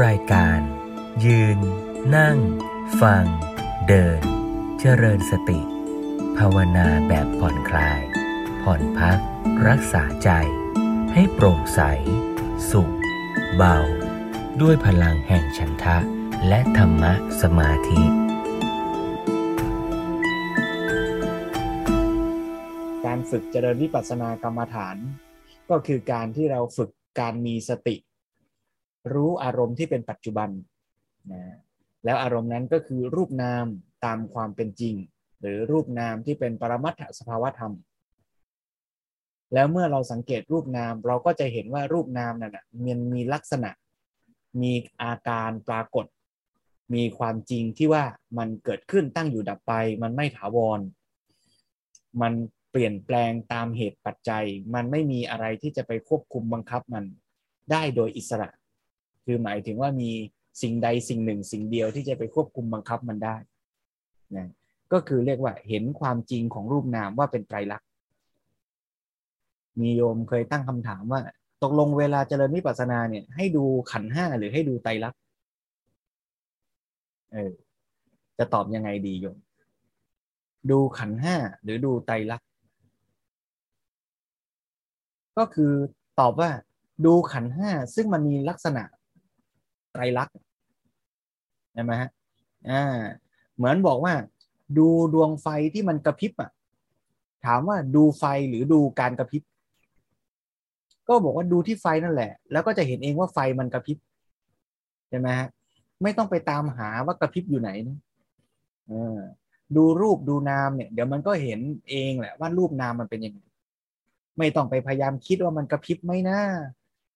รายการ ยืน นั่ง ฟัง เดิน เจริญสติ ภาวนาแบบผ่อนคลาย ผ่อนพัก รักษาใจ ให้โปร่งใส สุข เบา ด้วยพลังแห่งฉันทะ และธรรมะสมาธิการฝึกเจริญวิปัสสนากรรมฐาน ก็คือการที่เราฝึกการมีสติ รู้อารมณ์ที่เป็นปัจจุบันนะแล้วอารมณ์นั้นก็คือรูปนามตามความเป็นจริง หรือรูปนามที่เป็นปรมัตถสภาวธรรม แล้วเมื่อเราสังเกตรูปนาม เราก็จะเห็นว่ารูปนามนั่นนะมันมีลักษณะ มีอาการปรากฏ มีความจริงที่ว่ามันเกิดขึ้นตั้งอยู่ดับไป มันไม่ถาวร มันเปลี่ยนแปลงตามเหตุปัจจัย มันไม่มีอะไรที่จะไปควบคุมบังคับมันได้โดยอิสระ คือหมายถึงว่ามีสิ่งใดสิ่งหนึ่ง สิ่งเดียวที่จะไปควบคุมบังคับมันได้นะก็คือเรียกว่าเห็นความจริงของรูปนามว่าเป็นไตรลักษณ์มีโยมเคยตั้งคำถามว่า ตกลงเวลาเจริญวิปัสสนาเนี่ย ให้ดูขันห้าหรือให้ดูไตรลักษณ์เออจะตอบยังไงดีโยม ดูขันห้าหรือดูไตรลักษณ์ก็คือตอบว่าดูขันห้าซึ่งมันมีลักษณะ ไตรลักษณ์ใช่ไหมฮะอ่าเหมือนบอกว่า ดูดวงไฟที่มันกระพริบอะ ถามว่าดูไฟหรือดูการกระพริบ ก็บอกว่าดูที่ไฟนั่นแหละ แล้วก็จะเห็นเองว่าไฟมันกระพริบใช่ไหมฮะไม่ต้องไปตามหาว่ากระพริบอยู่ไหนนะอดูรูปดูนามเนี่ย เดี๋ยวมันก็เห็นเองแหละว่ารูปนามมันเป็นยังไงไม่ต้องไปพยายามคิดว่ามันกระพริบไหมนะ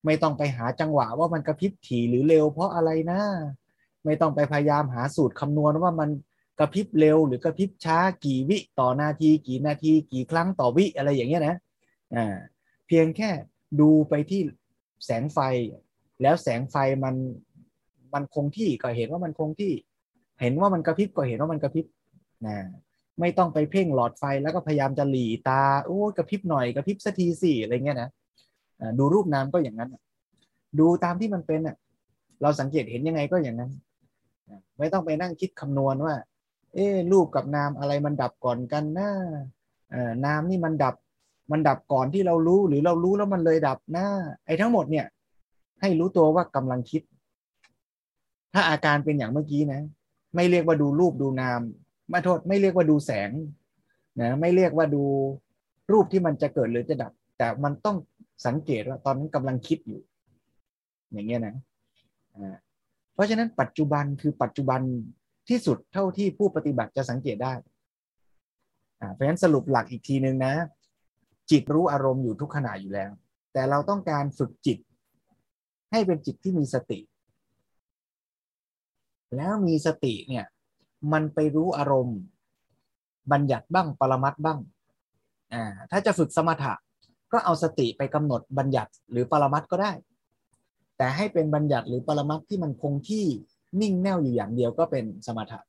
ไม่ต้องไปหาจังหวะว่ามันกระพริบถี่หรือเร็ว เพราะอะไรนะ ไม่ต้องไปพยายามหาสูตรคำนวณว่ามันกระพริบเร็ว หรือกระพริบช้ากี่วิต่อนาที กี่นาที กี่ครั้งต่อวิอะไรอย่างเงี้ยนะอ่าเพียงแค่ดูไปที่แสงไฟ แล้วแสงไฟมันมันคงที่ก็เห็นว่ามันคงที่ เห็นว่ามันกระพริบก็เห็นว่ามันกระพริบนะไม่ต้องไปเพ่งหลอดไฟแล้วก็พยายามจะหลีตาโอ้กระพริบหน่อยกระพริบสักทีสี่อะไรเงี้ยนะ ดูรูปนามก็อย่างนั้น ดูตามที่มันเป็นอะเราสังเกตเห็นยังไงก็อย่างนั้น ไม่ต้องไปนั่งคิดคำนวณว่า เอ๊รูปกับนามอะไรมันดับก่อนกันนะนามนี่มันดับมันดับก่อนที่เรารู้หรือเรารู้แล้วมันเลยดับนะไอ้ทั้งหมดเนี่ย ให้รู้ตัวว่ากำลังคิด ถ้าอาการเป็นอย่างเมื่อกี้นะ ไม่เรียกว่าดูรูปดูนามไม่โทษไม่เรียกว่าดูแสงนะไม่เรียกว่าดูรูปที่มันจะเกิดหรือจะดับ แต่มันต้อง สังเกตว่าตอนนั้นกำลังคิดอยู่ อย่างเงี้ยนะเพราะฉะนั้นปัจจุบันคือปัจจุบันที่สุดเท่าที่ผู้ปฏิบัติจะสังเกตได้เพราะฉะนั้นสรุปหลักอีกทีหนึ่งนะ จิตรู้อารมณ์อยู่ทุกขณะอยู่แล้ว แต่เราต้องการฝึกจิต ให้เป็นจิตที่มีสติ แล้วมีสติเนี่ย มันไปรู้อารมณ์ บัญญัติบ้างปรมัดบ้าง อ่า ถ้าจะฝึกสมถะ ก็เอาสติไปกำหนดบัญญัติหรือปรมัตก็ได้ แต่ให้เป็นบัญญัติหรือปรมัตที่มันคงที่นิ่งแน่วอยู่อย่างเดียวก็เป็นสมถะ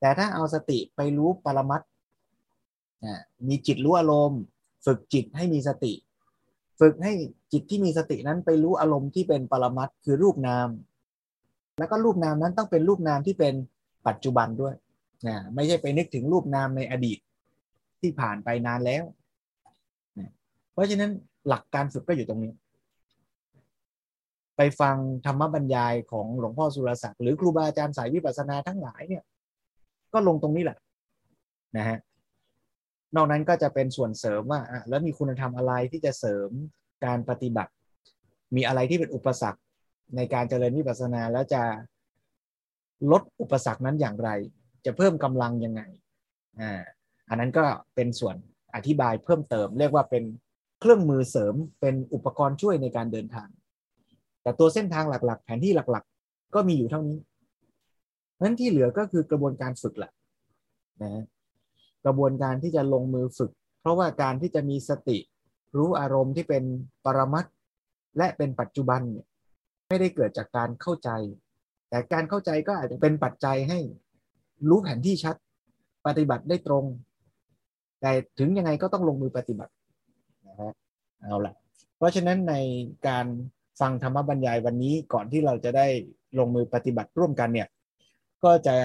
แต่ถ้าเอาสติไปรู้ปรมัตมีจิตรู้อารมณ์ ฝึกจิตให้มีสติ ฝึกให้จิตที่มีสตินั้นไปรู้อารมณ์ที่เป็นปรมัตคือรูปนาม แล้วก็รูปนามนั้นต้องเป็นรูปนามที่เป็นปัจจุบันด้วยนะไม่ใช่ไปนึกถึงรูปนามในอดีตที่ผ่านไปนานแล้ว ราะฉะนั้นหลักการฝึกก็อยู่ตรงนี้ ไปฟังธรรมบรรยายของหลวงพ่อสุรศักดิ์หรือครูบาอาจารย์สายวิปัสสนาทั้งหลายเนี่ย ก็ลงตรงนี้แหละนะฮะนอกนั้นก็จะเป็นส่วนเสริมว่าแล้วมีคุณธรรมอะไรที่จะเสริมการปฏิบัติ มีอะไรที่เป็นอุปสรรคในการเจริญวิปัสสนาแล้วจะลดอุปสรรคนั้นอย่างไร จะเพิ่มกำลังยังไงอ่าอันนั้นก็เป็นส่วนอธิบายเพิ่มเติม เรียกว่าเป็น เครื่องมือเสริมเป็นอุปกรณ์ช่วยในการเดินทาง แต่ตัวเส้นทางหลักๆ แผนที่หลักๆ ก็มีอยู่เท่านี้นั้นที่เหลือก็คือกระบวนการฝึกแหละนะกระบวนการที่จะลงมือฝึก เพราะว่าการที่จะมีสติ รู้อารมณ์ที่เป็นปรมัตและเป็นปัจจุบันเนี่ยไม่ได้เกิดจากการเข้าใจ แต่การเข้าใจก็อาจจะเป็นปัจจัยให้รู้แผนที่ชัด ปฏิบัติได้ตรง แต่ถึงยังไงก็ต้องลงมือปฏิบัติ เอาละเพราะฉะนั้นในการฟังธรรมบรรยายวันนี้ก่อนที่เราจะได้ลงมือปฏิบัติร่วมกันเนี่ยก็จะ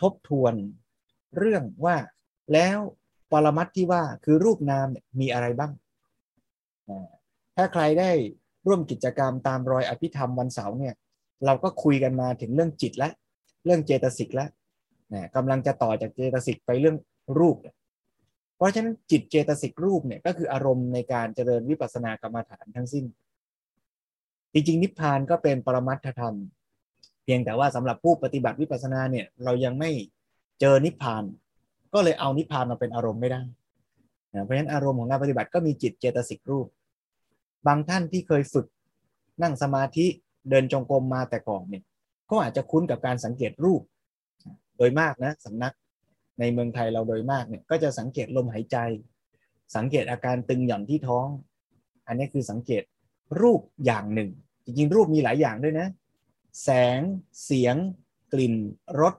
ทบทวนเรื่องว่าแล้วปรมัตที่ว่าคือรูปนามมีอะไรบ้าง ถ้าใครได้ร่วมกิจกรรมตามรอยอภิธรรมวันเสาร์เนี่ยเราก็คุยกันมาถึงเรื่องจิตและ เรื่องเจตสิกแล้วกำลังจะต่อจากเจตสิกไปเรื่องรูป เพราะฉะนั้นจิตเจตสิกรูปเนี่ยก็คืออารมณ์ในการเจริญวิปัสสนากรรมฐานทั้งสิ้น จริงๆนิพพานก็เป็นปรมัตถธรรม เพียงแต่ว่าสำหรับผู้ปฏิบัติวิปัสสนาเนี่ยเรายังไม่เจอนิพพาน ก็เลยเอานิพพานมาเป็นอารมณ์ไม่ได้เพราะฉะนั้นอารมณ์ของการปฏิบัติก็มีจิตเจตสิกรูป บางท่านที่เคยฝึกนั่งสมาธิเดินจงกรมมาแต่ก่อนเนี่ยก็อาจจะคุ้นกับการสังเกตรูป โดยมากนะสำนัก ในเมืองไทยเราโดยมากเนี่ยก็จะสังเกตลมหายใจ สังเกตอาการตึงหย่อนที่ท้อง อันนี้คือสังเกตรูปอย่างหนึ่ง จริงๆรูปมีหลายอย่างด้วยนะ แสงเสียง กลิ่นรส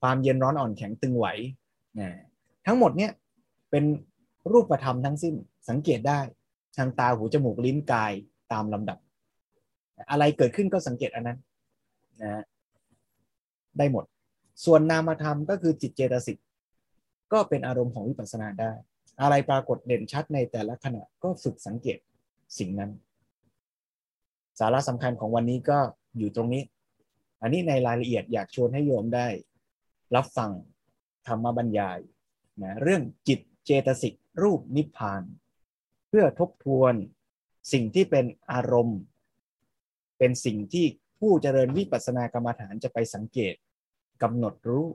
ความเย็นร้อนอ่อนแข็งตึงไหวนะทั้งหมดเนี่ยเป็นรูปธรรมทั้งสิ้นสังเกตได้ทางตาหูจมูกลิ้นกายตามลำดับ อะไรเกิดขึ้นก็สังเกตอันนั้นนะได้หมด ส่วนนามธรรมก็คือจิตเจตสิกก็เป็นอารมณ์ของวิปัสสนาได้ อะไรปรากฏเด่นชัดในแต่ละขณะก็ฝึกสังเกตสิ่งนั้น สาระสำคัญของวันนี้ก็อยู่ตรงนี้ อันนี้ในรายละเอียดอยากชวนให้โยมได้ รับฟังธรรมบรรยายนะเรื่องจิตเจตสิกรูปนิพพาน เพื่อทบทวนสิ่งที่เป็นอารมณ์ เป็นสิ่งที่ผู้เจริญวิปัสสนากรรมฐานจะไปสังเกต กำหนดรู้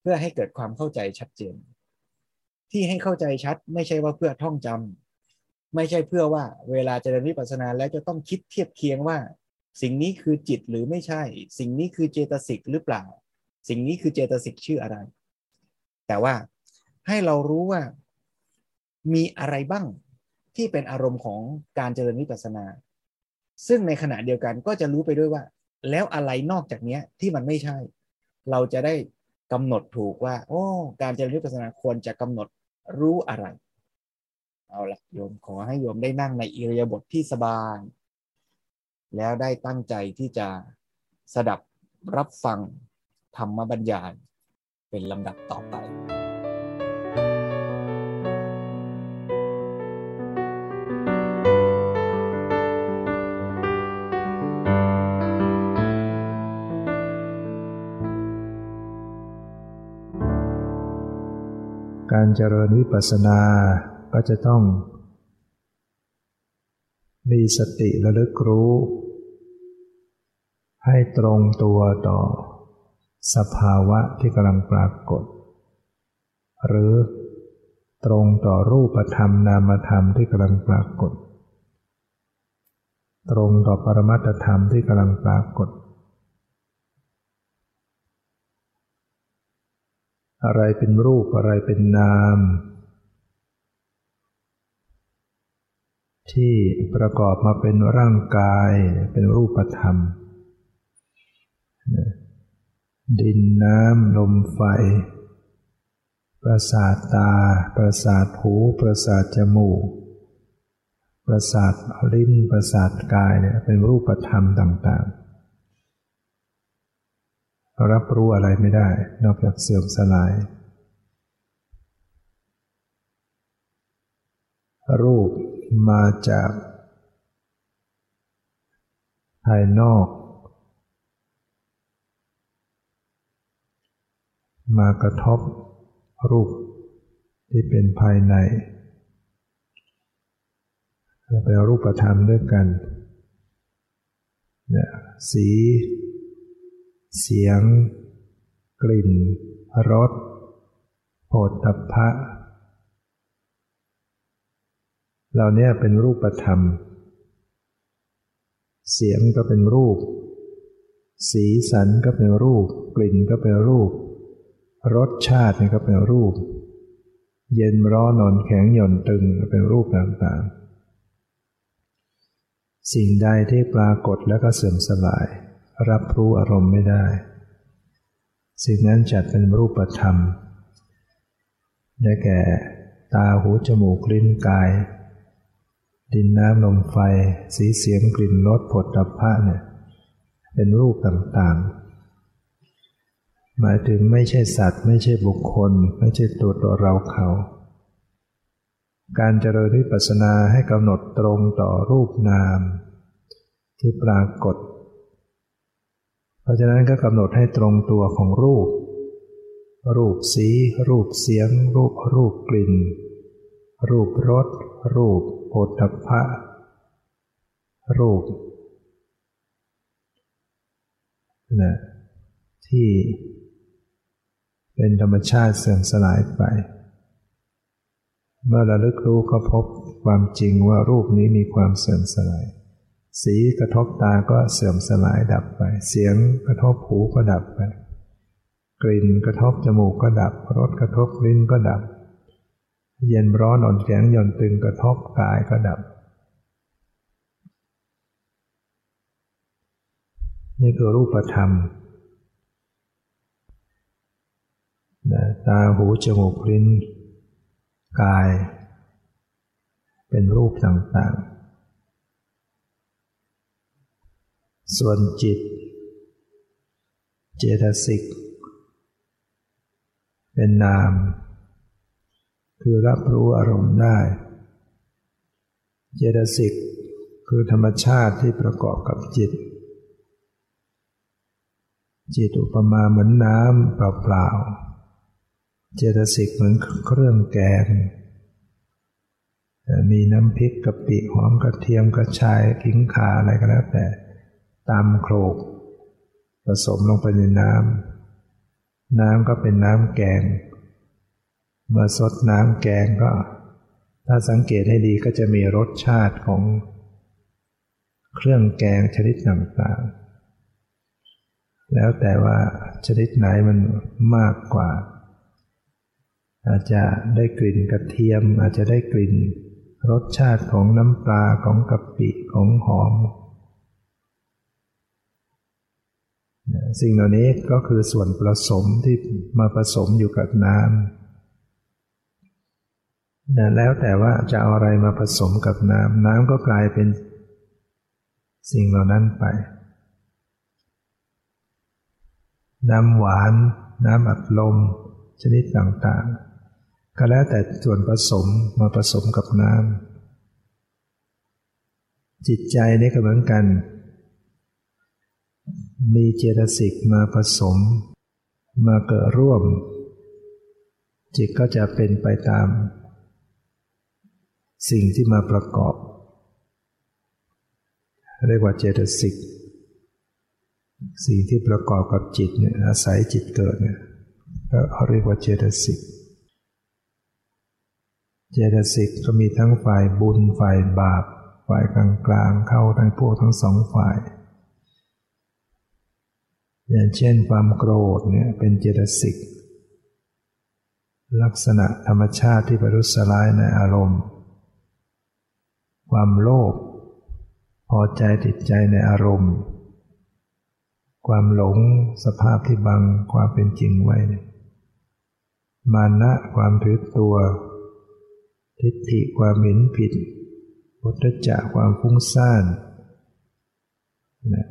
เพื่อให้เกิดความเข้าใจชัดเจน ที่ให้เข้าใจชัดไม่ใช่ว่าเพื่อท่องจำไม่ใช่เพื่อว่าเวลาเจริญวิปัสสนาแล้วจะต้องคิดเทียบเคียงว่า สิ่งนี้คือจิตหรือไม่ใช่ สิ่งนี้คือเจตสิกหรือเปล่า สิ่งนี้คือเจตสิกชื่ออะไร แต่ว่าให้เรารู้ว่ามีอะไรบ้างที่เป็นอารมณ์ของการเจริญวิปัสสนา ซึ่งในขณะเดียวกันก็จะรู้ไปด้วยว่า แล้วอะไรนอกจากนี้ที่มันไม่ใช่ เราจะได้กำหนดถูกว่า โอ้ การเจริญวิปัสสนาควรจะกำหนดรู้อะไร เอาละโยมขอให้โยมได้นั่งในอิริยาบถทที่สบายแล้วได้ตั้งใจที่จะสดับรับฟังธรรมบรรยายเป็นลำดับต่อไป การเจริญวิปัสสนาก็จะต้อง มีสติระลึกรู้ ให้ตรงตัวต่อ สภาวะที่กำลังปรากฏ หรือตรงต่อรูปธรรมนามธรรมที่กำลังปรากฏ ตรงต่อปรมัตธรรมที่กำลังปรากฏ อะไรเป็นรูปอะไรเป็นนาม ที่ประกอบมาเป็นร่างกายเป็นรูปธรรม ดินน้ำลมไฟ ประสาทตา ประสาทหู ประสาทจมูก ประสาทลิ้น ประสาทกายเนี่ยเป็นรูปธรรมต่างๆ รับรู้อะไรไม่ได้ นอกจากเสื่อมสลาย รูปมาจาก ภายนอก มากระทบ รูปที่เป็นภายในเป็นรูปธรรมด้วยกันเนี่ยสี เสียง กลิ่น รสโผฏฐัพพะเหล่านี้เป็นรูปธรรม เสียงก็เป็นรูป สีสันก็เป็นรูป กลิ่นก็เป็นรูป รสชาติก็เป็นรูป เย็นร้อนนอนแข็งหย่อนตึงเป็นรูปต่างๆ สิ่งใดที่ปรากฏแล้วก็เสื่อมสลาย รับรู้อารมณ์ไม่ได้ สิ่งนั้นจัดเป็นรูปธรรม ได้แก่ตาหูจมูกลิ้นกาย ดินน้ำลมไฟ สีเสียงกลิ่นรสผลดับพระเนี่ยเป็นรูปต่างๆ หมายถึงไม่ใช่สัตว์ ไม่ใช่บุคคล ไม่ใช่ตัวตัวเราเขา การเจริญวิปัสสนาให้กำหนดตรงต่อรูปนาม ที่ปรากฏ เพราะฉะนั้นก็กำหนดให้ตรงตัวของรูป รูปสี รูปเสียง รูปรูปกลิ่น รูปรส รูปโผฏฐัพะรูปนะที่เป็นธรรมชาติเสื่อมสลายไป เมื่อระลึกรู้ก็พบความจริงว่ารูปนี้มีความเสื่อมสลาย สีกระทบตาก็เสื่อมสลายดับไป เสียงกระทบหูก็ดับไป กลิ่นกระทบจมูกก็ดับ รสกระทบลิ้นก็ดับ เย็นร้อนอ่อนแข็งหย่อนตึงกระทบกายก็ดับ นี่คือรูปธรรมนะตาหูจมูกลิ้น กาย เป็นรูปต่างๆ ส่วนจิต เจตสิก เป็นนาม คือรับรู้อารมณ์ได้ เจตสิก คือธรรมชาติที่ประกอบกับจิต จิตอุปมาเหมือนน้ำเปล่าๆ เจตสิกเหมือนเครื่องแกงมีน้ำพริกกะปิหอมกระเทียมกระชายขิงขาอะไรก็แล้วแต่ ตามโครก ผสมลงไปในน้ำน้ำก็เป็นน้ำแกง เมื่อสดน้ำแกงก็ ถ้าสังเกตให้ดีก็จะมีรสชาติของ เครื่องแกงชนิดต่างๆ แล้วแต่ว่าชนิดไหนมันมากกว่า อาจจะได้กลิ่นกระเทียมอาจจะได้กลิ่นรสชาติของน้ำปลาของกะปิของหอม สิ่งเหล่านี้ก็คือส่วนผสมที่มาผสมอยู่กับน้ำแล้วแต่ว่าจะเอาอะไรมาผสมกับน้ำน้ำก็กลายเป็นสิ่งเหล่านั้นไป น้ำหวาน น้ำอัดลม ชนิดต่างๆ ก็แล้วแต่ส่วนผสมมาผสมกับน้ำจิตใจนี่ก็เหมือนกัน มีเจตสิกมาผสม มาเกิดร่วม จิตก็จะเป็นไปตาม สิ่งที่มาประกอบ เรียกว่าเจตสิกสิ่งที่ประกอบกับจิตเนี่ยอาศัยจิตเกิดเนี่ยก็เรียกว่าเจตสิกเจตสิกก็มีทั้งฝ่ายบุญฝ่ายบาป ฝ่ายกลางกลางเข้าทั้งพวกทั้งสองฝ่าย อย่างเช่นความโกรธเนี่ยเป็นเจตสิก ลักษณะธรรมชาติที่ประทุษร้ายในอารมณ์ ความโลภพอใจติดใจในอารมณ์ ความหลงสภาพที่บังความเป็นจริงไว้ มานะความถือตัว ทิฏฐิความเห็นผิดพุทธจะความฟุ้งซ่านนะ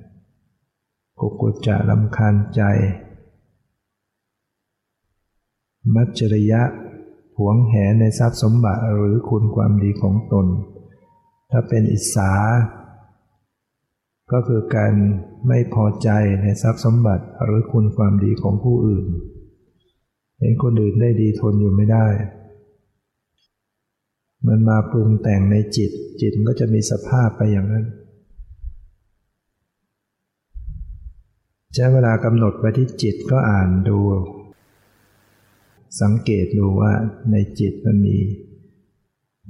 กุกุจจะลำคาญใจ มัจจริยะหวงแหนในทรัพย์สมบัติหรือคุณความดีของตน ถ้าเป็นอิสา ก็คือการไม่พอใจในทรัพย์สมบัติหรือคุณความดีของผู้อื่น เห็นคนอื่นได้ดีทนอยู่ไม่ได้ มันมาปรุงแต่งในจิต จิตก็จะมีสภาพไปอย่างนั้น ใช้เวลากำหนดไปที่จิตก็อ่านดู สังเกตดูว่าในจิตมันมี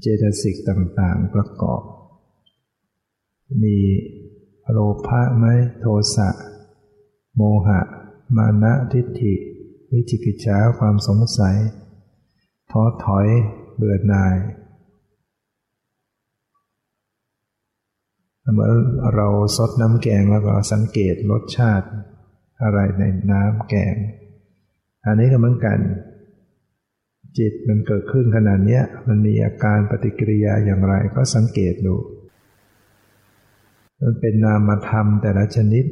เจตสิกต่างๆประกอบ มีโลภะไหมโทสะโมหะ มานะทิฏฐิ วิจิกิจฉาความสงสัย ท้อถอยเบื่อหน่ายเมื่อเราซดน้ำแกงแล้วก็สังเกตรสชาติ อะไรในน้ำแกง อันนี้ก็เหมือนกัน จิตมันเกิดขึ้นขนาดนี้มันมีอาการปฏิกิริยาอย่างไรก็สังเกตดู มันเป็นนามธรรมแต่ละชนิด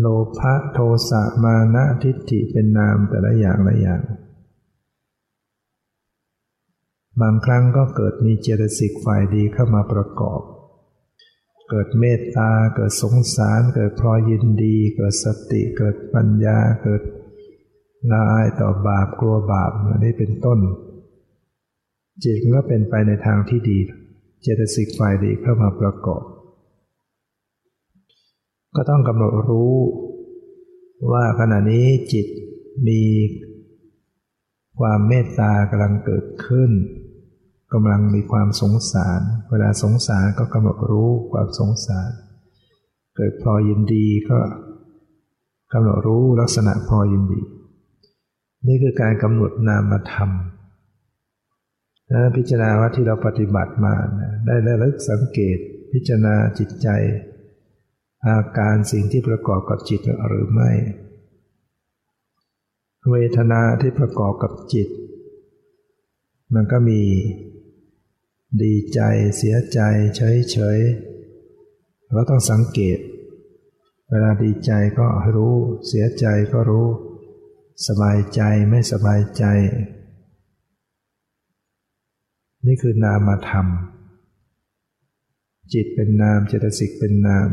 โลภะโทสะมานะทิฏฐิเป็นนามแต่ละอย่างละอย่าง บางครั้งก็เกิดมีเจตสิกฝ่ายดีเข้ามาประกอบ เกิดเมตตา เกิดสงสาร เกิดพลอยยินดี เกิดสติ เกิดปัญญา เกิดละอายต่อบาปกลัวบาปอันนี้เป็นต้น จิตก็เป็นไปในทางที่ดี เจตสิกฝ่ายดีเข้ามาประกอบ ก็ต้องกำหนดรู้ว่าขณะนี้จิตมีความเมตตากำลังเกิดขึ้น กำลังมีความสงสาร เวลาสงสารก็กำหนดรู้ความสงสาร เกิดพอยินดีก็กำหนดรู้ลักษณะพอยินดี นี่คือการกำหนดนามธรรมและพิจารณาว่าที่เราปฏิบัติมาได้ระลึกสังเกต พิจารณาจิตใจ อาการสิ่งที่ประกอบกับจิตหรือไม่ เวทนาที่ประกอบกับจิต มันก็มี ดีใจเสียใจเฉยเฉยเราต้องสังเกต เวลาดีใจก็รู้ เสียใจก็รู้ สบายใจไม่สบายใจ นี่คือนามธรรม จิตเป็นนามเจตสิกเป็นนาม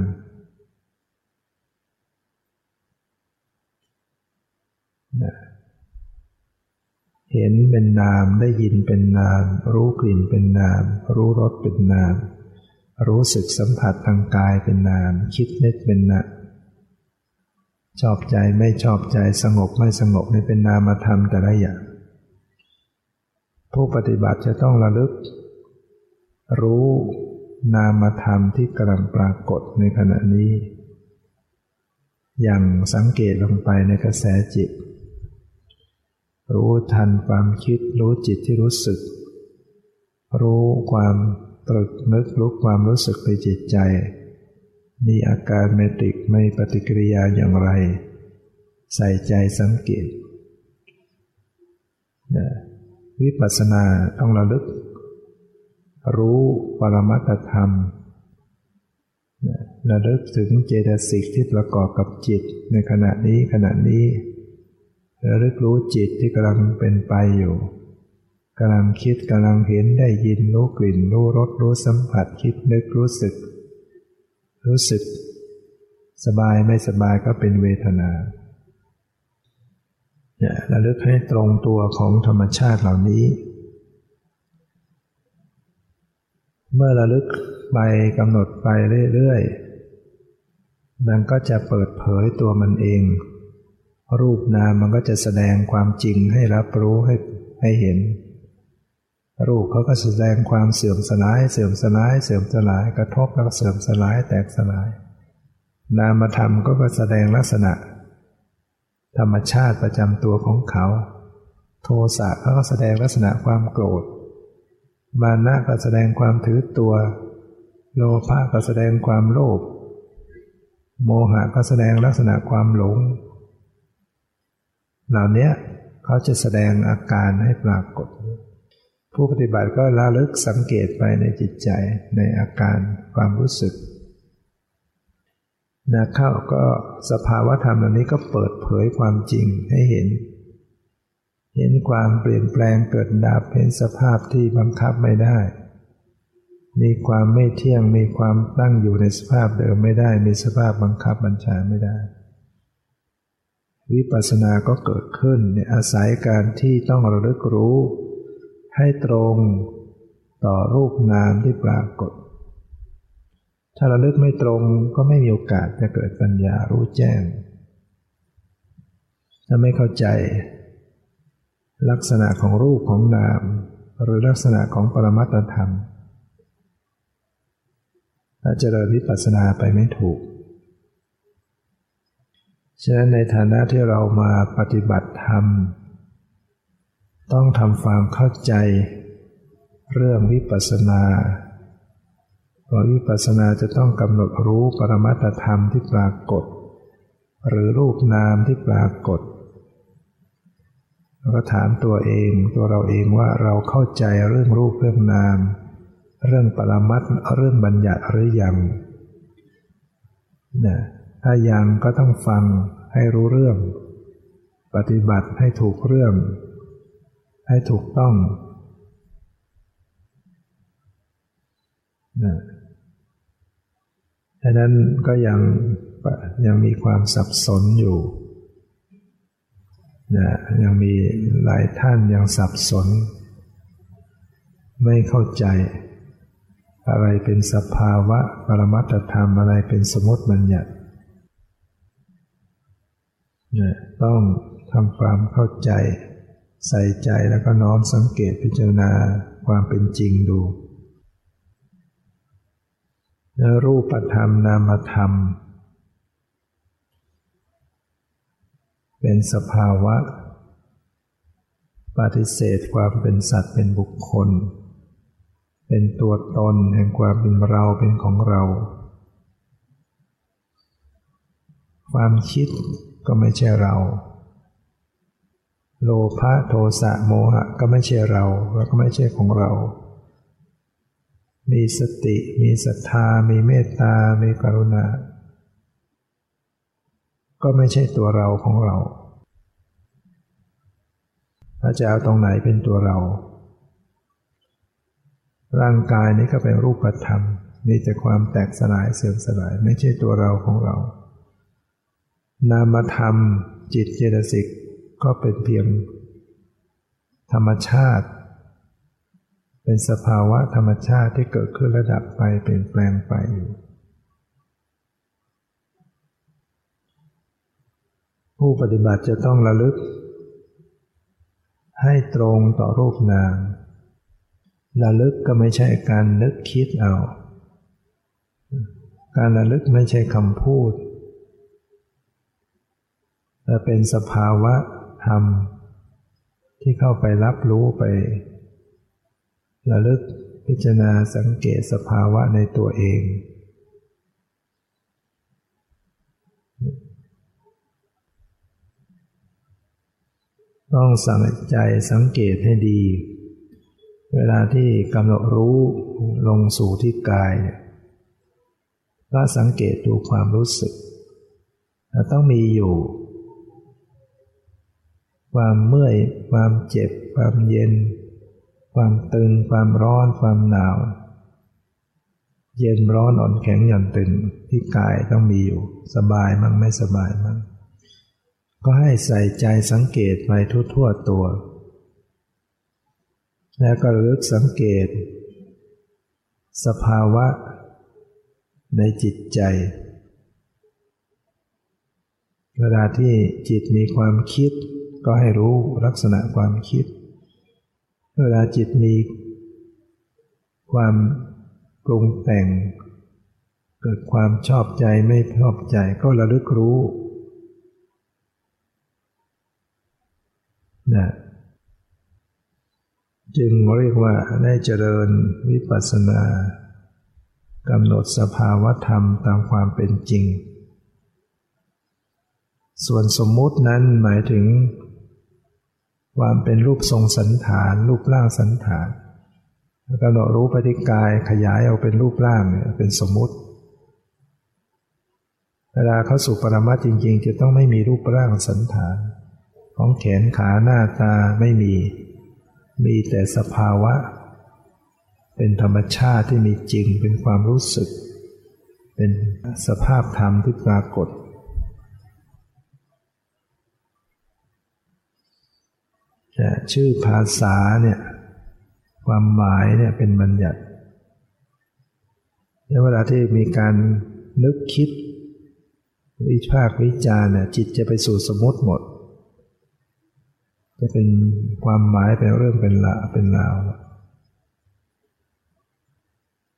เห็นเป็นนาม ได้ยินเป็นนาม รู้กลิ่นเป็นนาม รู้รสเป็นนาม รู้สึกสัมผัสทางกายเป็นนาม คิดนึกเป็นนามชอบใจไม่ชอบใจสงบไม่สงบนี่เป็นนามธรรมแต่ละอย่างผู้ปฏิบัติจะต้องระลึก รู้นามธรรมที่กำลังปรากฏในขณะนี้ อย่างสังเกตลงไปในกระแสจิต รู้ทันความคิดรู้จิตที่รู้สึก รู้ความตรึกนึกรู้ความรู้สึกในจิตใจ มีอาการเมติกไม่ปฏิกิริยาอย่างไร ใส่ใจสังเกตวิปัสสนาต้องระลึก รู้ปรมัตธรรมระลึกถึงเจตสิกที่ประกอบกับจิตในขณะนี้ขณะนี้ ระลึกรู้จิตที่กำลังเป็นไปอยู่กำลังคิดกำลังเห็นได้ยินรู้กลิ่นรู้รสรู้สัมผัสคิดนึกรู้สึก รู้สึก สบายไม่สบายก็เป็นเวทนาเนี่ยระลึกให้ตรงตัวของธรรมชาติเหล่านี้ เมื่อระลึกไปกำหนดไปเรื่อยๆมันก็จะเปิดเผยตัวมันเอง รูปนามมันก็จะแสดงความจริงให้รับรู้ให้ให้เห็น รูปเขาก็แสดงความเสื่อมสลาย เสื่อมสลาย เสื่อมสลายกระทบแล้วก็เสื่อมสลายแตกสลาย นามธรรมก็แสดงลักษณะ ธรรมชาติประจำตัวของเขา โทสะเขาก็แสดงลักษณะความโกรธ มานะก็แสดงความถือตัว โลภะก็แสดงความโลภโมหะก็แสดงลักษณะความหลง เหล่านี้เขาจะแสดงอาการให้ปรากฏ ผู้ปฏิบัติก็ระลึกสังเกตไปในจิตใจในอาการความรู้สึกนะเข้าก็สภาวะธรรมเหล่านี้ก็เปิดเผยความจริงให้เห็น เห็นความเปลี่ยนแปลงเกิดดับเห็นสภาพที่บังคับไม่ได้ มีความไม่เที่ยงมีความตั้งอยู่ในสภาพเดิมไม่ได้ มีสภาพบังคับบัญชาไม่ได้ วิปัสสนาก็เกิดขึ้นเนี่ยอาศัยการที่ต้องระลึกรู้ ให้ตรงต่อรูปนามที่ปรากฏ ถ้าระลึกไม่ตรงก็ไม่มีโอกาสจะเกิดปัญญารู้แจ้ง ถ้าไม่เข้าใจ ลักษณะของรูปของนาม หรือลักษณะของปรมัตธรรมอาจจะเริญวิปัสสนาไปไม่ถูก ฉะนั้นในฐานะที่เรามาปฏิบัติธรรม ต้องทำความเข้าใจ เรื่องวิปัสสนาเพราะวิปัสสนาจะต้องกำหนดรู้ปรมัตธรรมที่ปรากฏ หรือรูปนามที่ปรากฏเราก็ถามตัวเองตัวเราเองว่าเราเข้าใจเรื่องรูปเรื่องนาม เรื่องปรมัตเรื่องบัญญัติหรือยังนะ ถ้ายังก็ต้องฟังให้รู้เรื่อง ปฏิบัติให้ถูกเรื่อง ให้ถูกต้องนะฉะนั้นก็ยังยังมีความสับสนอยู่นะยังมีหลายท่านยังสับสน ไม่เข้าใจ อะไรเป็นสภาวะปรมัตธรรมอะไรเป็นสมมติบัญญัติ ต้องทำความเข้าใจ ใส่ใจแล้วก็น้อมสังเกตพิจารณาความเป็นจริงดูรูปธรรมนามธรรม เป็นสภาวะ ปฏิเสธความเป็นสัตว์เป็นบุคคล เป็นตัวตนแห่งความเป็นเราเป็นของเรา ความคิด ก็ไม่ใช่เรา โลภะโทสะโมหะก็ไม่ใช่เราแล้วก็ไม่ใช่ของเรา มีสติ มีศรัทธา มีเมตตา มีกรุณา ก็ไม่ใช่ตัวเราของเราถ้าจะเอาตรงไหนเป็นตัวเรา ร่างกายนี้ก็เป็นรูปธรรม มีแต่ความแตกสลายเสื่อมสลายไม่ใช่ตัวเราของเรา นามธรรมจิตเจตสิกก็เป็นเพียงธรรมชาติ เป็นสภาวะธรรมชาติที่เกิดขึ้นระดับไปเปลี่ยนแปลงไปอยู่ ผู้ปฏิบัติจะต้องระลึก ให้ตรงต่อรูปนามระลึกก็ไม่ใช่การนึกคิดเอา การระลึกไม่ใช่คำพูด แต่เป็นสภาวะธรรม ที่เข้าไปรับรู้ไประลึกพิจารณาสังเกตสภาวะในตัวเอง ต้องสังใจสังเกตให้ดี เวลาที่กำหนดรู้ลงสู่ที่กายก็สังเกตดูความรู้สึก ต้องมีอยู่ ความเมื่อย ความเจ็บ ความเย็น ความตึง ความร้อน ความหนาว เย็นร้อนอ่อนแข็งหย่อนตึงที่กายต้องมีอยู่ สบายมั่งไม่สบายมั่งก็ให้ใส่ใจสังเกตไปทั่วๆตัว แล้วก็ลึกสังเกต สภาวะ ในจิตใจ เวลาที่จิตมีความคิด ก็ให้รู้ลักษณะความคิด เวลาจิตมีความปรุงแต่ง เกิดความชอบใจไม่ชอบใจก็ระลึกรู้นะจึงเรียกว่าได้เจริญวิปัสสนากำหนดสภาวธรรมตามความเป็นจริง ส่วนสมมุตินั้นหมายถึง ความเป็นรูปทรงสันฐาน รูปร่างสันฐานแล้วก็เรารู้ปฏิกายขยายเอาเป็นรูปร่างเนี่ยเป็นสมมุติ เวลาเข้าสู่ปรมัตจริง ๆ จะต้องไม่มีรูปร่างสันฐาน ของแขนขาหน้าตาไม่มี มีแต่สภาวะ เป็นธรรมชาติที่มีจริงเป็นความรู้สึก เป็นสภาพธรรมที่ปรากฏจ ชื่อภาษาเนี่ยความหมายเนี่ยเป็นบัญญัติเวลาที่มีการนึกคิด วิพากวิจารเนี่ยจิตจะไปสู่สมมติหมด จะเป็นความหมายเป็นเรื่องเป็นละเป็นราว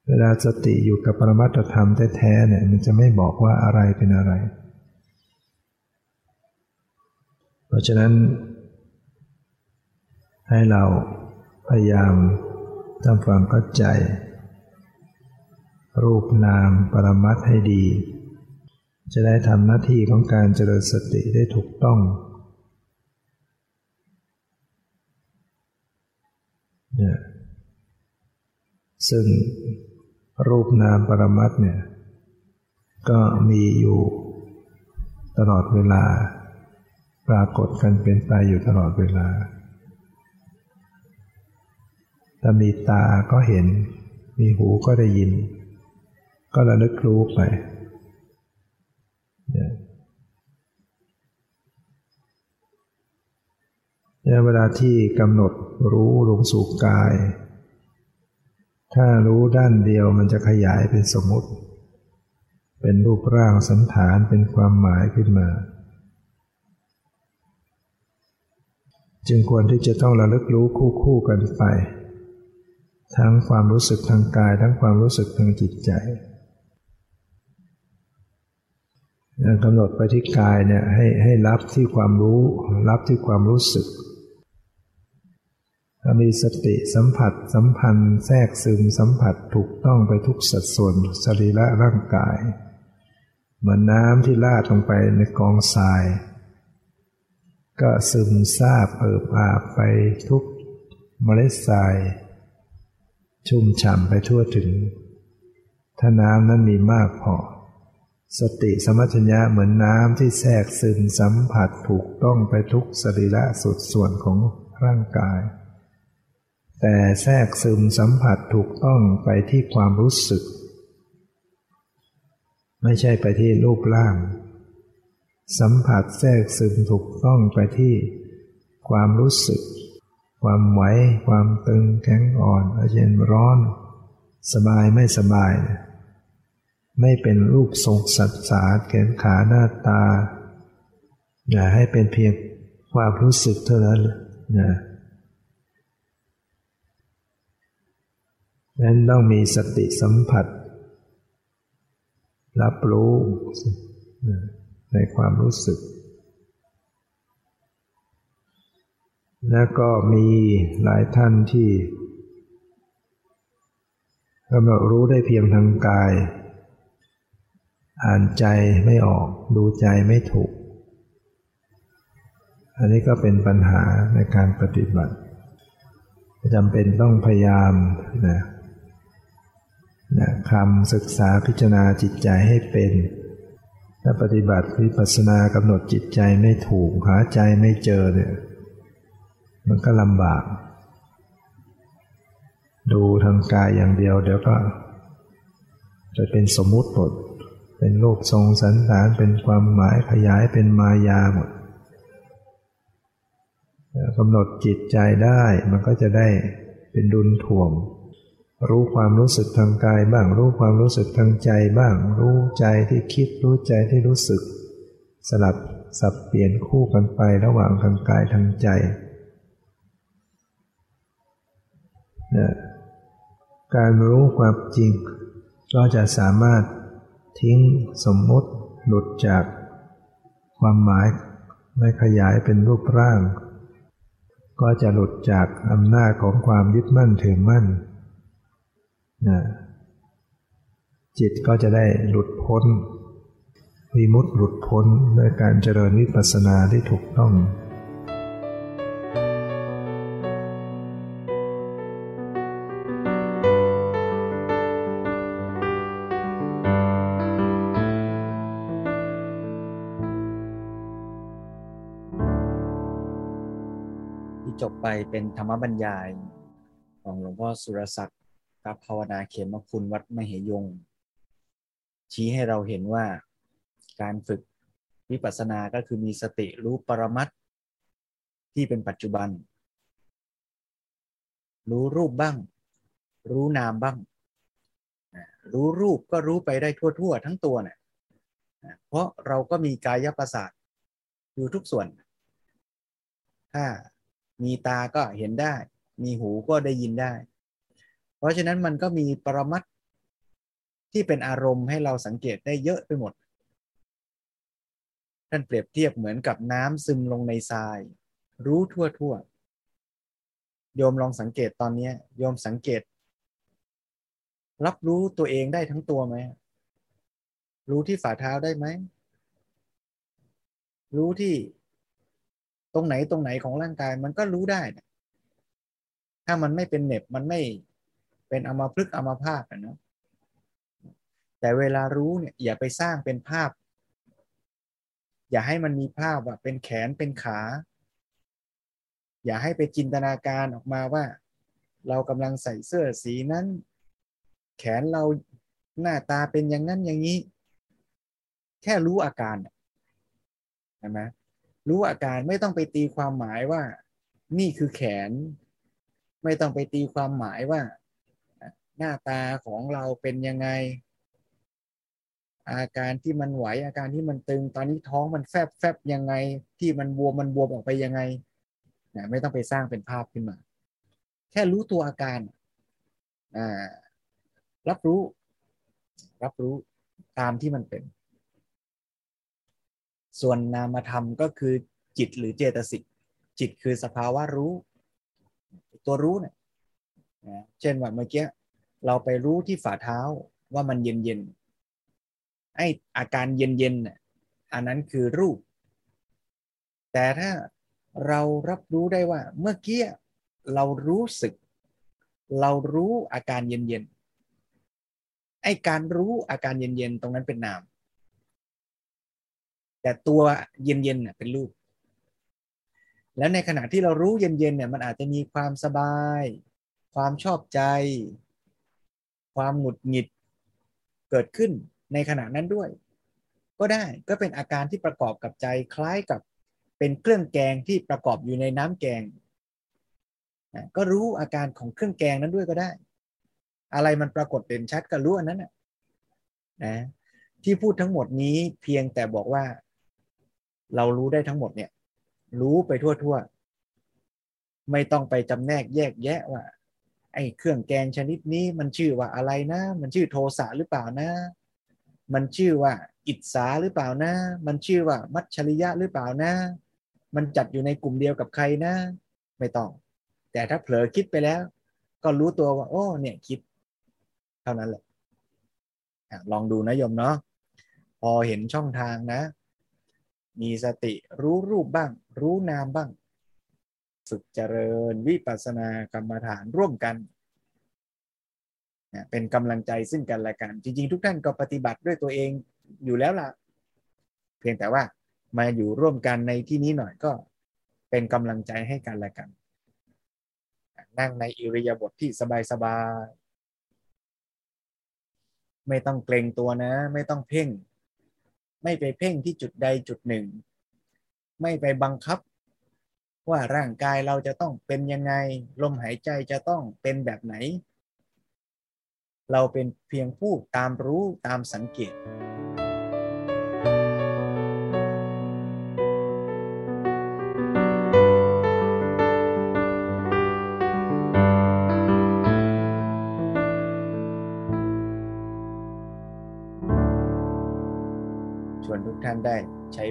เวลาสติอยู่กับปรมัตธรรมแท้ๆเนี่ยมันจะไม่บอกว่าอะไรเป็นอะไร เพราะฉะนั้น ให้เราพยายามทำความเข้าใจ รูปนามปรมัตให้ดี จะได้ทำหน้าที่ของการเจริญสติได้ถูกต้องเนี่ยซึ่งรูปนามปรมัตเนี่ยก็มีอยู่ตลอดเวลา ปรากฏกันเป็นไปอยู่ตลอดเวลา ถ้ามีตาก็เห็น มีหูก็ได้ยิน ก็ระลึกรู้ไปเนี่ยเวลาที่กำหนดรู้ลงสู่กาย ถ้ารู้ด้านเดียวมันจะขยายเป็นสมมติ เป็นรูปร่างสันฐานเป็นความหมายขึ้นมา จึงควรที่จะต้องระลึกรู้คู่คู่กันไป ทั้งความรู้สึกทางกาย ทั้งความรู้สึกทางจิตใจกำหนดไปที่กายเนี่ยให้ให้รับที่ความรู้ รับที่ความรู้สึกมีสติสัมผัสสัมพันธ์แทรกซึมสัมผัสถูกต้องไปทุกสัดส่วนสรีระร่างกาย เหมือนน้ำที่ลาดลงไปในกองทราย ก็ซึมซาบเอิบอาบไปทุกเมล็ดทราย ชุ่มฉ่ำไปทั่วถึง ถ้าน้ำนั้นมีมากพอ สติสมัชัญญะเหมือนน้ำที่แทรกซึมสัมผัสถูกต้องไปทุกสรีระสุดส่วนของร่างกาย แต่แทรกซึมสัมผัสถูกต้องไปที่ความรู้สึก ไม่ใช่ไปที่รูปร่าง สัมผัสแทรกซึมถูกต้องไปที่ความรู้สึก ความไหว ความตึงแข็งอ่อนเย็นร้อน สบายไม่สบาย ไม่เป็นรูปทรงสัตสาแขนขาหน้าตา อย่าให้เป็นเพียงความรู้สึกเท่านั้นนะนั้นต้องมีสติสัมผัส รับรู้ในความรู้สึก แล้วก็มีหลายท่านที่กำหนดรู้ได้เพียงทางกาย อ่านใจไม่ออก ดูใจไม่ถูก อันนี้ก็เป็นปัญหาในการปฏิบัติจำเป็นต้องพยายามนะนะคำศึกษาพิจารณาจิตใจให้เป็นถ้าปฏิบัติวิปัสสนากำหนดจิตใจไม่ถูกหาใจไม่เจอเนี่ย มันก็ลำบาก ดูทางกายอย่างเดียว เดี๋ยวก็ จะเป็นสมมุติหมด เป็นโลกทรงสันฐานเป็นความหมายขยายเป็นมายาหมดกำหนดจิตใจได้มันก็จะได้เป็นดุลถ่วง รู้ความรู้สึกทางกายบ้าง รู้ความรู้สึกทางใจบ้าง รู้ใจที่คิดรู้ใจที่รู้สึก สลับสับเปลี่ยนคู่กันไประหว่างทางกายทางใจนะ การรู้ความจริง ก็จะสามารถทิ้งสมมติหลุดจากความหมายไม่ขยายเป็นรูปร่าง ก็จะหลุดจากอำนาจของความยึดมั่นถือมั่นนะจิตก็จะได้หลุดพ้น วิมุตติหลุดพ้นด้วยการเจริญวิปัสสนาที่ถูกต้อง ไปเป็นธรรมบรรยายของหลวงพ่อสุรศักดิ์กับภาวนาเขมคุณวัดมเหยง ชี้ให้เราเห็นว่าการฝึกวิปัสสนาก็คือมีสติรู้ปรมัตที่เป็นปัจจุบัน รู้รูปบ้าง รู้นามบ้าง รู้รูปก็รู้ไปได้ทั่ว ๆ ทั้งตัวเนะ่ยเพราะเราก็มีกายประสาทอยู่ทุกส่วน ถ้า มีตาก็เห็นได้ มีหูก็ได้ยินได้ เพราะฉะนั้นมันก็มีปรมัตที่เป็นอารมณ์ให้เราสังเกตได้เยอะไปหมด ท่านเปรียบเทียบเหมือนกับน้ำซึมลงในทราย รู้ทั่วทั่วโยมลองสังเกตตอนนี้โยมสังเกต รับรู้ตัวเองได้ทั้งตัวไหม รู้ที่ฝ่าเท้าได้ไหม รู้ที่ รงไหนตรงไหนของร่างกายมันก็รู้ได้นะถ้ามันไม่เป็นเน็บมันไม่เป็นอมาพลึกอมาพาตนะเนาะแต่เวลารู้เนี่ยอย่าไปสร้างเป็นภาพ อย่าให้มันมีภาพว่าเป็นแขนเป็นขา อย่าให้ไปจินตนาการออกมาว่า เรากำลังใส่เสื้อสีนั้น แขนเราหน้าตาเป็นอย่างนั้นอย่างนี้ แค่รู้อาการใช่ไหม รู้อาการไม่ต้องไปตีความหมายว่า นี่คือแขน ไม่ต้องไปตีความหมายว่า หน้าตาของเราเป็นยังไง อาการที่มันไหวอาการที่มันตึง ตอนนี้ท้องมันแฟบแฟบยังไง ที่มันบวมมันบวมออกไปยังไงนะไม่ต้องไปสร้างเป็นภาพขึ้นมา แค่รู้ตัวอาการรับรู้ รับรู้ตามที่มันเป็น ส่วนนามธรรมก็คือจิตหรือเจตสิกจิตคือสภาวะรู้ ตัวรู้เนี่ยนะเช่นว่าเมื่อกี้เราไปรู้ที่ฝ่าเท้าว่ามันเย็นเย็นไออาการเย็นเย็นน่ะอันนั้นคือรูป แต่ถ้าเรารับรู้ได้ว่า เมื่อกี้เรารู้สึก เรารู้อาการเย็นเย็นไอการรู้อาการเย็นเย็นตรงนั้นเป็นนาม แต่ตัวเย็นเนน่ะเป็นรูป แล้วในขณะที่เรารู้เย็นๆเนี่ยมันอาจจะมีความสบาย ความชอบใจ ความหงุดหงิด เกิดขึ้นในขณะนั้นด้วย ก็ได้ก็เป็นอาการที่ประกอบกับใจคล้ายกับเป็นเครื่องแกงที่ประกอบอยู่ในน้ำแกงก็รู้อาการของเครื่องแกงนั้นด้วยก็ได้ อะไรมันปรากฏเด่นชัดก็รู้อันนั้นนะที่พูดทั้งหมดนี้เพียงแต่บอกว่า เรารู้ได้ทั้งหมดเนี่ย รู้ไปทั่วๆไม่ต้องไปจำแนกแยกแยะว่า ไอ้เครื่องแกงชนิดนี้มันชื่อว่าอะไรนะ มันชื่อโทสะหรือเปล่านะ มันชื่อว่า อิสาหรือเปล่านะ มันชื่อว่า มัชชริยะหรือเปล่านะ มันจัดอยู่ในกลุ่มเดียวกับใครนะ ไม่ต้อง แต่ถ้าเผลอคิดไปแล้ว ก็รู้ตัวว่า โอ้เนี่ยคิด เท่านั้นแหละลองดูนะโยมเนาะพอเห็นช่องทางนะ มีสติรู้รูปบ้าง รู้นามบ้าง ฝึกเจริญวิปัสสนากรรมฐานร่วมกันเป็นกำลังใจซึ่งกันและกัน จริง ๆ ทุกท่านก็ปฏิบัติด้วยตัวเองอยู่แล้วล่ะ เพียงแต่ว่ามาอยู่ร่วมกันในที่นี้หน่อยก็เป็นกำลังใจให้กันและกัน นั่งในอิริยาบถทที่สบายๆไม่ต้องเกรงตัวนะ ไม่ต้องเพ่ง ไม่ไปเพ่งที่จุดใดจุดหนึ่ง ไม่ไปบังคับ ว่าร่างกายเราจะต้องเป็นยังไง ลมหายใจจะต้องเป็นแบบไหน เราเป็นเพียงผู้ตามรู้ตามสังเกต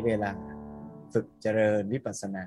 เวลา ฝึกเจริญวิปัสสนา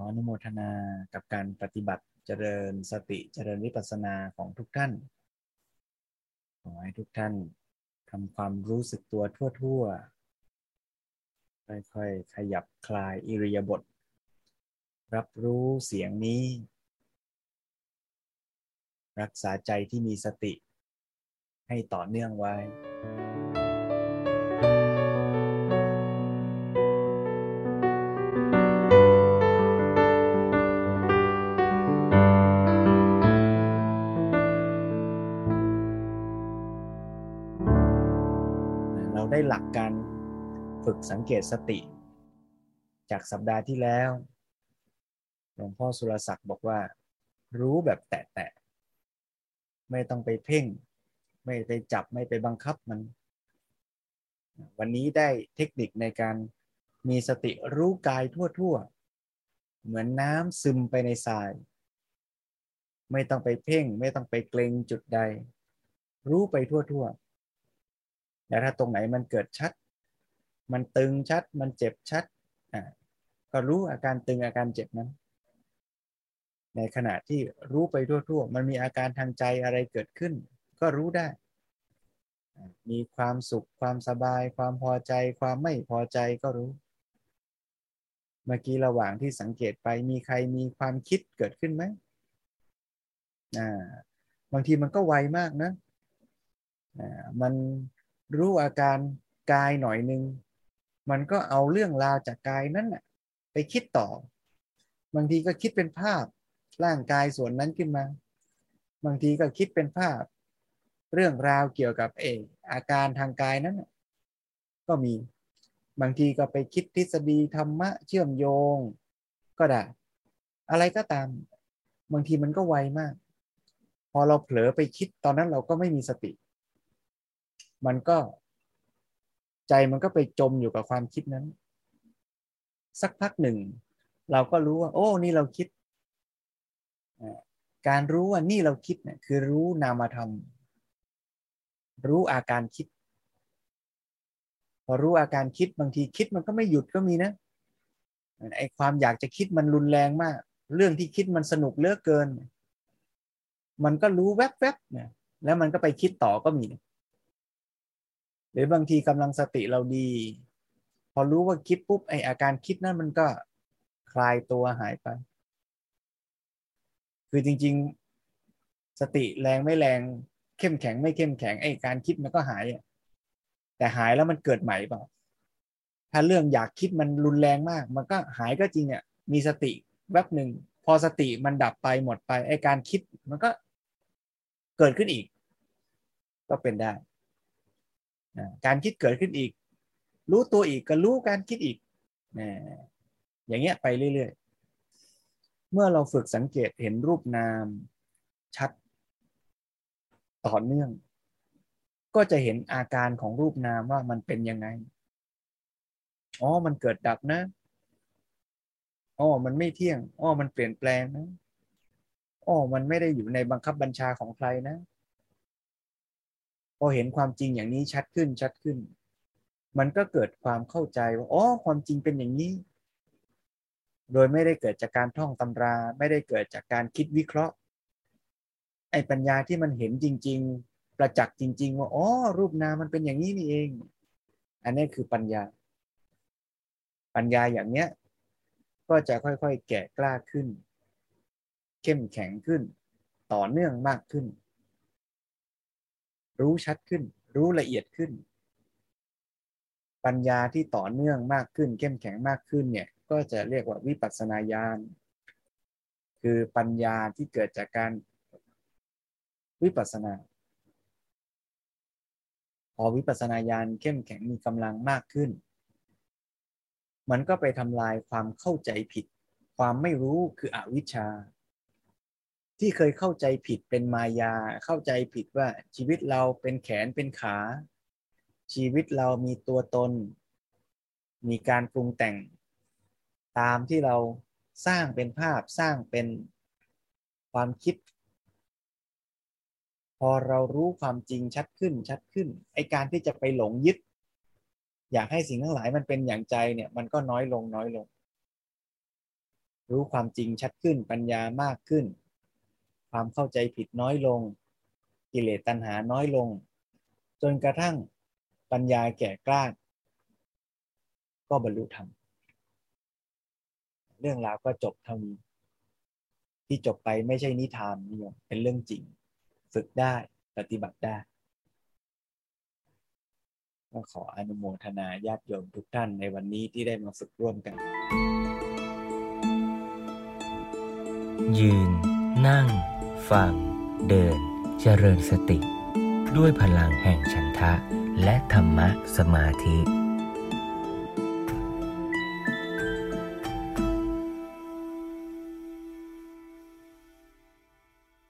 ออนุโมทนากับการปฏิบัติเจริญสติเจริญวิปัสสนาของทุกท่าน ขอให้ทุกท่านทำความรู้สึกตัวทั่วๆค่อยๆขยับคลายอิริยาบถรับรู้เสียงนี้ รักษาใจที่มีสติให้ต่อเนื่องไว้ ได้หลักการฝึกสังเกตสติ จากสัปดาห์ที่แล้ว หลวงพ่อสุรศักดิ์บอกว่า รู้แบบแตะๆไม่ต้องไปเพ่ง ไม่ไปจับไม่ไปบังคับมัน วันนี้ได้เทคนิคในการมีสติรู้กายทั่วๆ เหมือนน้ำซึมไปในทราย ไม่ต้องไปเพ่ง ไม่ต้องไปเกรงจุดใด รู้ไปทั่วๆ แล้วถ้าตรงไหนมันเกิดชัด มันตึงชัด มันเจ็บชัดอ่าก็รู้อาการตึงอาการเจ็บนั้น ในขณะที่รู้ไปทั่วๆ มันมีอาการทางใจอะไรเกิดขึ้น ก็รู้ได้ มีความสุขความสบาย ความพอใจ ความไม่พอใจก็รู้ เมื่อกี้ระหว่างที่สังเกตไปมีใครมีความคิดเกิดขึ้นไหมอ่าบางทีมันก็ไวมากนะอ่ามัน รู้อาการกายหน่อยหนึ่งมันก็เอาเรื่องราวจากกายนั้นไปคิดต่อ บางทีก็คิดเป็นภาพร่างกายส่วนนั้นขึ้นมา บางทีก็คิดเป็นภาพ เรื่องราวเกี่ยวกับเออาการทางกายนั้นก็มี บางทีก็ไปคิดทฤษฎีธรรมะเชื่อมโยง ก็ได้ อะไรก็ตาม บางทีมันก็ไวมาก พอเราเผลอไปคิดตอนนั้นเราก็ไม่มีสติ มันก็ใจมันก็ไปจมอยู่กับความคิดนั้น สักพักหนึ่ง เราก็รู้ว่า โอ้ นี่เราคิด การรู้ว่านี่เราคิดเนี่ยคือรู้นามธรรม รู้อาการคิด พอรู้อาการคิดบางทีคิดมันก็ไม่หยุดก็มีนะไอความอยากจะคิดมันรุนแรงมาก เรื่องที่คิดมันสนุกเลือกเกิน มันก็รู้แวบๆเนี่ยแล้วมันก็ไปคิดต่อก็มีนะ หรือบางทีกำลังสติเราดี พอรู้ว่าคิดปุ๊บไออาการคิดนั่นมันก็คลายตัวหายไป คือจริง ๆ สติแรงไม่แรง เข้มแข็งไม่เข้มแข็งไอการคิดมันก็หายแต่หายแล้วมันเกิดใหม่เปล่าถ้าเรื่องอยากคิดมันรุนแรงมาก มันก็หายก็จริงอะมีสติแวบหนึ่งพอสติมันดับไปหมดไปไอการคิดมันก็เกิดขึ้นอีก ก็เป็นได้ การคิดเกิดขึ้นอีก รู้ตัวอีกก็รู้การคิดอีกอย่างเงี้ยไปเรื่อยๆ เมื่อเราฝึกสังเกตเห็นรูปนามชัดต่อเนื่อง ก็จะเห็นอาการของรูปนามว่ามันเป็นยังไง อ๋อ มันเกิดดับนะ อ๋อ มันไม่เที่ยง อ๋อ มันเปลี่ยนแปลงนะ อ๋อ มันไม่ได้อยู่ในบังคับบัญชาของใครนะ พอเห็นความจริงอย่างนี้ชัดขึ้นชัดขึ้น มันก็เกิดความเข้าใจว่าอ๋อความจริงเป็นอย่างนี้ โดยไม่ได้เกิดจากการท่องตำรา ไม่ได้เกิดจากการคิดวิเคราะห์ ไอ้ปัญญาที่มันเห็นจริง ๆ ประจักษ์จริง ๆ ว่าอ๋อรูปนามมันเป็นอย่างนี้นี่เอง อันนี้คือปัญญา ปัญญาอย่างเนี้ย ก็จะค่อยๆแก่กล้าขึ้น เข้มแข็งขึ้น ต่อเนื่องมากขึ้น รู้ชัดขึ้น รู้ละเอียดขึ้น ปัญญาที่ต่อเนื่องมากขึ้น เข้มแข็งมากขึ้นเนี่ยก็จะเรียกว่าวิปัสสนาญาณคือปัญญาที่เกิดจากการวิปัสสนา พอวิปัสสนาญาณเข้มแข็งมีกำลังมากขึ้น มันก็ไปทำลายความเข้าใจผิด ความไม่รู้คืออวิชชา ที่เคยเข้าใจผิดเป็นมายา เข้าใจผิดว่าชีวิตเราเป็นแขนเป็นขา ชีวิตเรามีตัวตน มีการปรุงแต่ง ตามที่เราสร้างเป็นภาพสร้างเป็นความคิด พอเรารู้ความจริงชัดขึ้นชัดขึ้นไอการที่จะไปหลงยึด อยากให้สิ่งทั้งหลายมันเป็นอย่างใจเนี่ยมันก็น้อยลงน้อยลง รู้ความจริงชัดขึ้นปัญญามากขึ้น ความเข้าใจผิดน้อยลง กิเลสตัณหาน้อยลง จนกระทั่งปัญญาแก่กล้า ก็บรรลุธรรม เรื่องราวก็จบเท่านี้ ที่จบไปไม่ใช่นิทานนิยมเป็นเรื่องจริง ฝึกได้ปฏิบัติได้ก็ขออนุโมทนาญาติโยมทุกท่านในวันนี้ที่ได้มาฝึกร่วมกัน ยืน นั่ง ฟัง เดิน เจริญสติ ด้วยพลังแห่งฉันทะ และธรรมะสมาธิ